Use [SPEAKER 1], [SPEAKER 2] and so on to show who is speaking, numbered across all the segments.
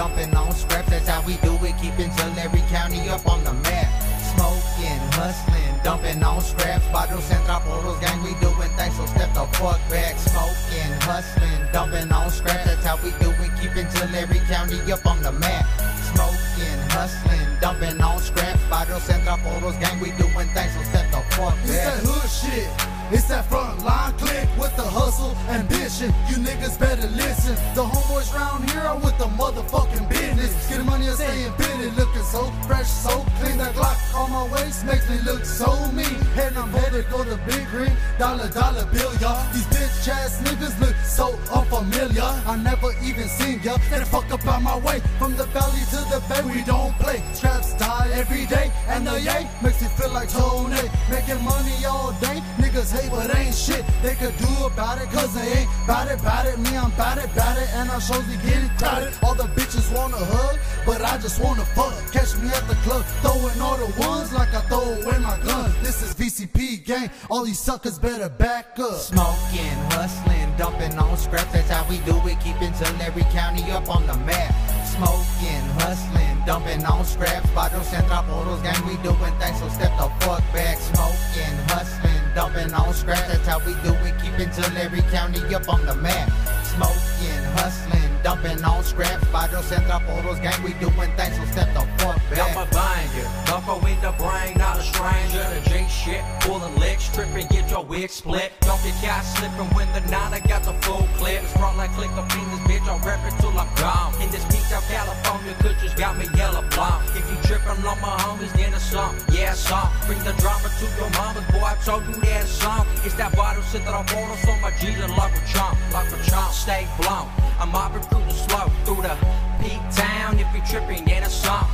[SPEAKER 1] dumping on scraps. That's how we do it, keeping Tulare County up on the map. Smoking, hustling, dumping on scraps. Bottles and traporos, gang, we doing things, so step the fuck back. Smoking, hustling, dumping on scraps. That's how we do it, keeping Tulare County up on the map. Smoking, hustling, dumping on scraps. Bottles and traporos, gang, we doing things, so step the fuck back.
[SPEAKER 2] It's that hood shit. It's that front hustle ambition. You niggas better listen. The homeboys round here are with the motherfucking business. Getting money and staying fitted. Looking so fresh, so clean. That Glock on my waist makes me look so mean. And I'm headed for the big green dollar dollar bill, y'all. These bitch ass niggas look so unfamiliar. I never even seen ya. Get the fuck up out my way. From the valley to the bay, we don't play. Traps die every day. And the yay makes me feel like Tony. Making money all day. Niggas hate, but ain't shit they could do about it. Cause they ain't bout it, it. Me, I'm bout it, it. And I shows be getting crowded. All the bitches wanna hug, but I just wanna fuck. Catch me at the club, throwing all the ones like I throw away my gun. This is VCP gang. All these suckers better back up.
[SPEAKER 1] Smoking, hustling, dumping on scraps. That's how we do it, keeping every County up on the map. Smoking, hustling, dumping on scraps. Bottles and traporos, gang, we doing things, so step the fuck back. Smoking, hustling, dumping on scraps. That's how we do it, keeping Tulare County up on the map. Smoking, hustling, dumping on scrap. Bottles and traporos, gang, we doing things, so step the fuck
[SPEAKER 3] Got my
[SPEAKER 1] back.
[SPEAKER 3] banger, buffo with the brain, not a stranger. The J shit, pulling licks, tripping, get your wig split. Don't get caught slipping when the nine, I got the full clip. It's like click up in this bitch, I'll rap it till I'm gone. In this beach out California, could just got me yellow blonde. If you tripping on my homies, then it's song, yeah, song. Bring the drama to your mamas, told you that song. It's that bottle shit that I want, so my G's are like a chomp, like a chomp, stay blown. I'm out recruiting slow through the peak town. If you tripping, then it's song.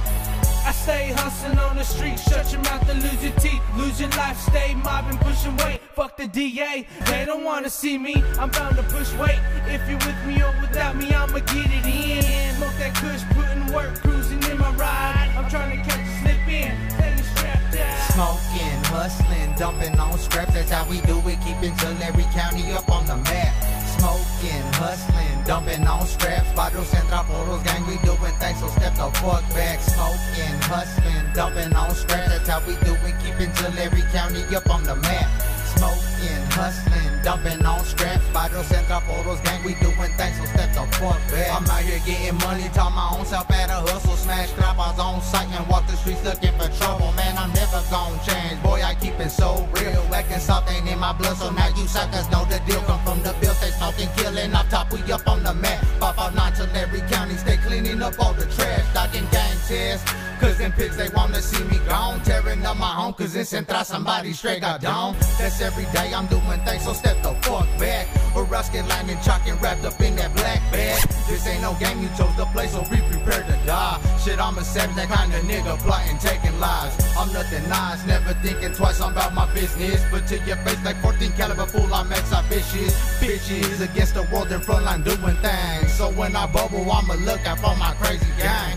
[SPEAKER 4] I stay hustling on the street, shut your mouth and lose your teeth, lose your life, stay mobbing, pushing weight. Fuck the DA, they don't wanna see me. I'm bound to push weight. If you're with me or without me, I'ma get it in. Smoke that kush, putting work, cruising in my ride. I'm trying to catch a slip in, staying strapped out.
[SPEAKER 1] Smoking, hustling, dumping on scraps. That's how we do it, keeping Tulare County up on the map. Smoking, hustling, dumping on scraps. Bottles and traporos, gang, we doing things, so step the fuck back. Smoking, hustling, dumping on scraps. That's how we do it, keeping Tulare County up on the map. Smoking, hustling, dumping on scraps. Bottles and traporos, gang, we doing things, so step the fuck back. I'm out here getting money, taught my own self at a hustle. Smash droppers on sight and walk the streets looking for trouble. Man, I'm never gonna change. Boy, I keep it so real. Acting soft ain't in my blood, so now you suckers know the deal. Come from the bill, stay smoking, killing off top, we up on pigs, they wanna see me gone. Tearing up my home, cause it's Centra, somebody straight got down. That's every day I'm doing things, so step the fuck back. Or else get lined and wrapped up in that black bag. This ain't no game, you chose the place, so be prepared to die. Shit, I'm a savage, that kind of nigga, plotting, taking lives. I'm nothing nice, never thinking twice, I'm about my business. But to your face like 14 caliber fool, I'm exhibitions. Bitches against the world in front line doing things. So when I bubble, I'ma look out for my crazy gang.